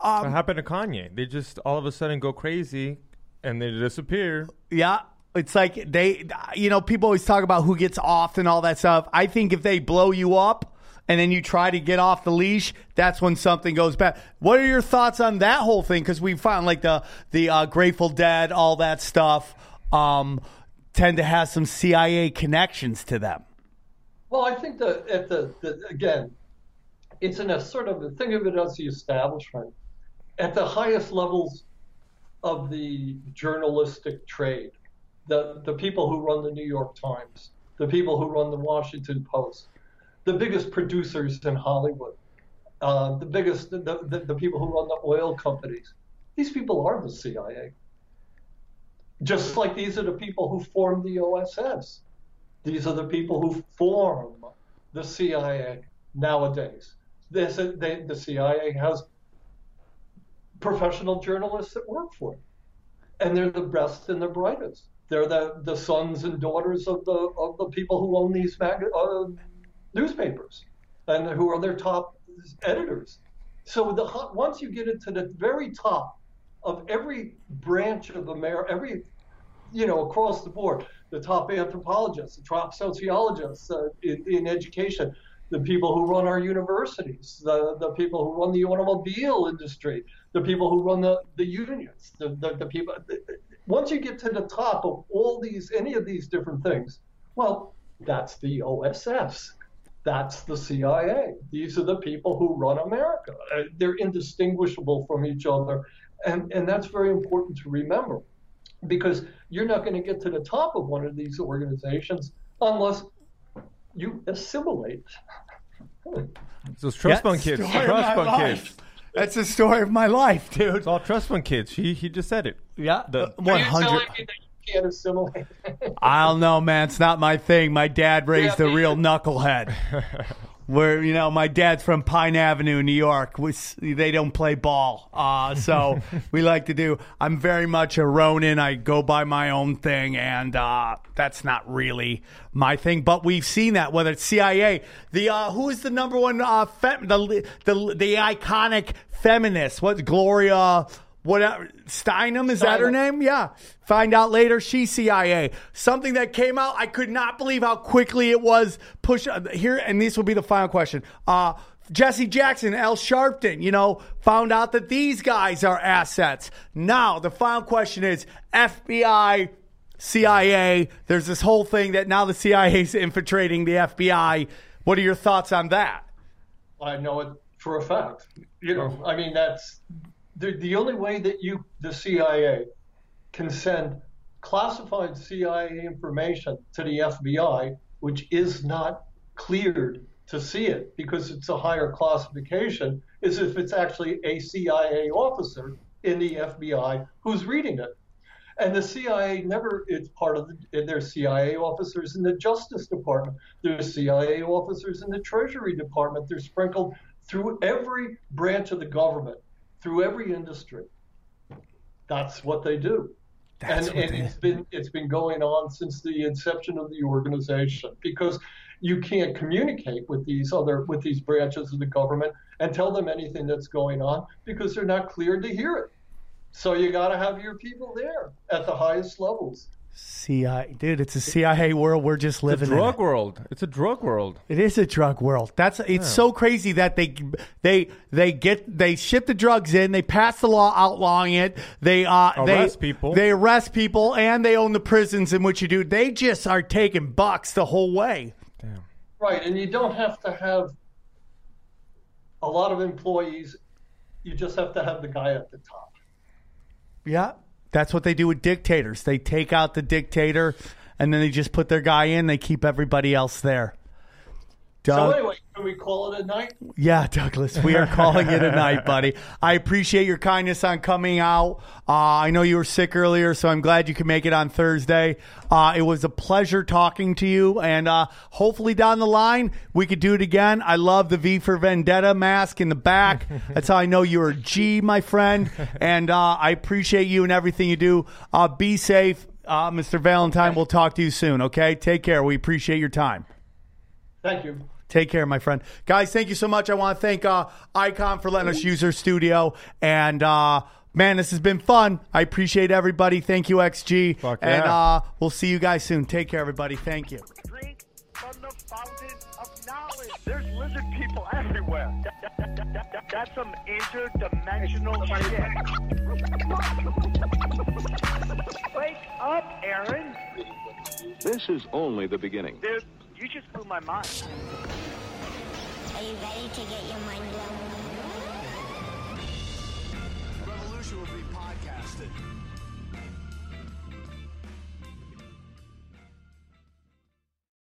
What Um, happened to Kanye? They just all of a sudden go crazy and they disappear. yeah, it's like they, you know, people always talk about who gets off and all that stuff. I think if they blow you up and then you try to get off the leash, that's when something goes bad. What are your thoughts on that whole thing? Because we found like the the uh, Grateful Dead, all that stuff. Um, tend to have some CIA connections to them. Well, I think that at the, the again, it's in a sort of think of it as the establishment at the highest levels of the journalistic trade. The the people who run the New York Times, the people who run the Washington Post, the biggest producers in Hollywood, uh, the biggest the, the, the people who run the oil companies. These people are the CIA. Just like these are the people who formed the OSS. These are the people who form the CIA nowadays. This, they, the CIA has professional journalists that work for it, and they're the best and the brightest. They're the, the sons and daughters of the of the people who own these mag- uh, newspapers, and who are their top editors. So the once you get into the very top of every branch of America, every you know across the board, the top anthropologists, the top sociologists uh, in, in education, the people who run our universities, the, the people who run the automobile industry, the people who run the, the unions, the, the, the people. Once you get to the top of all these, any of these different things, well, that's the OSS. That's the CIA. These are the people who run America. Uh, they're indistinguishable from each other. And, and that's very important to remember because you're not going to get to the top of one of these organizations unless you assimilate. Those trust fund kids. Trust fund kids. That's the story of my life, dude. It's all trust fund kids. He he just said it. Yeah, The- one Are you telling hundred. me that you can't assimilate? I don't know, man. It's not my thing. My dad raised Yeah, a real knucklehead. Where you know my dad's from Pine Avenue, New York. We, they don't play ball, uh, so we like to do. I'm very much a Ronin. I go by my own thing, and uh, that's not really my thing. But we've seen that whether it's CIA, the uh, who is the number one uh, fem- the the the iconic feminist? What Gloria? Whatever Steinem is that her name? Yeah. Find out later She CIA. Something that came out, I could not believe how quickly it was pushed uh, here. And this will be the final question. Uh, Jesse Jackson, Al Sharpton, you know, found out that these guys are assets. Now, the final question is FBI, CIA. There's this whole thing that now the CIA is infiltrating the FBI. What are your thoughts on that? I know it for a fact. You know, I mean, that's the, the only way that you, the CIA, can send classified CIA information to the FBI, which is not cleared to see it because it's a higher classification, is if it's actually a CIA officer in the FBI who's reading it. And the CIA never, it's part of the, CIA officers in the Justice Department, there's CIA officers in the Treasury Department. They're sprinkled through every branch of the government, through every industry. That's what they do. That's and and it's been it's been going on since the inception of the organization because you can't communicate with these other with these branches of the government and tell them anything that's going on because they're not cleared to hear it. So you got to have your people there at the highest levels. CIA, dude, it's a CIA world. We're just It's a living in. drug it. world. It's a drug world. It is a drug world. That's it's so crazy that they they they get they ship the drugs in, they pass the law outlawing it, they uh Arrest they, people. they arrest people, and they own the prisons in which you do. They just are taking bucks the whole way. Damn. Right, and you don't have to have a lot of employees. You just have to have the guy at the top. Yeah, that's what they do with dictators. They take out the dictator, and then they just put their guy in. They keep everybody else there. So anyway, can we call it a night? Yeah, Douglas, we are calling it a night, buddy. I appreciate your kindness on coming out. Uh, I know you were sick earlier, so I'm glad you could make it on Thursday. Uh, it was a pleasure talking to you, and uh, hopefully down the line we could do it again. I love the V for Vendetta mask in the back. That's how I know you're a G, my friend, and uh, I appreciate you and everything you do. Uh, be safe, uh, Mr. Valentine. We'll talk to you soon. Okay, take care. We appreciate your time. Thank you. Take care, my friend. Guys, thank you so much. I want to thank uh, Icon for letting us use their studio. And uh, man, this has been fun. I appreciate everybody. Thank you, XG. Fuck And yeah. uh, we'll see you guys soon. Take care, everybody. Thank you. Drink from the fountain of knowledge. There's lizard people everywhere. That- that- that- that- that- that's some interdimensional shit. Wake up, Aaron. This is only the beginning. Dude, you just blew my mind. Are you ready to get your mind blown?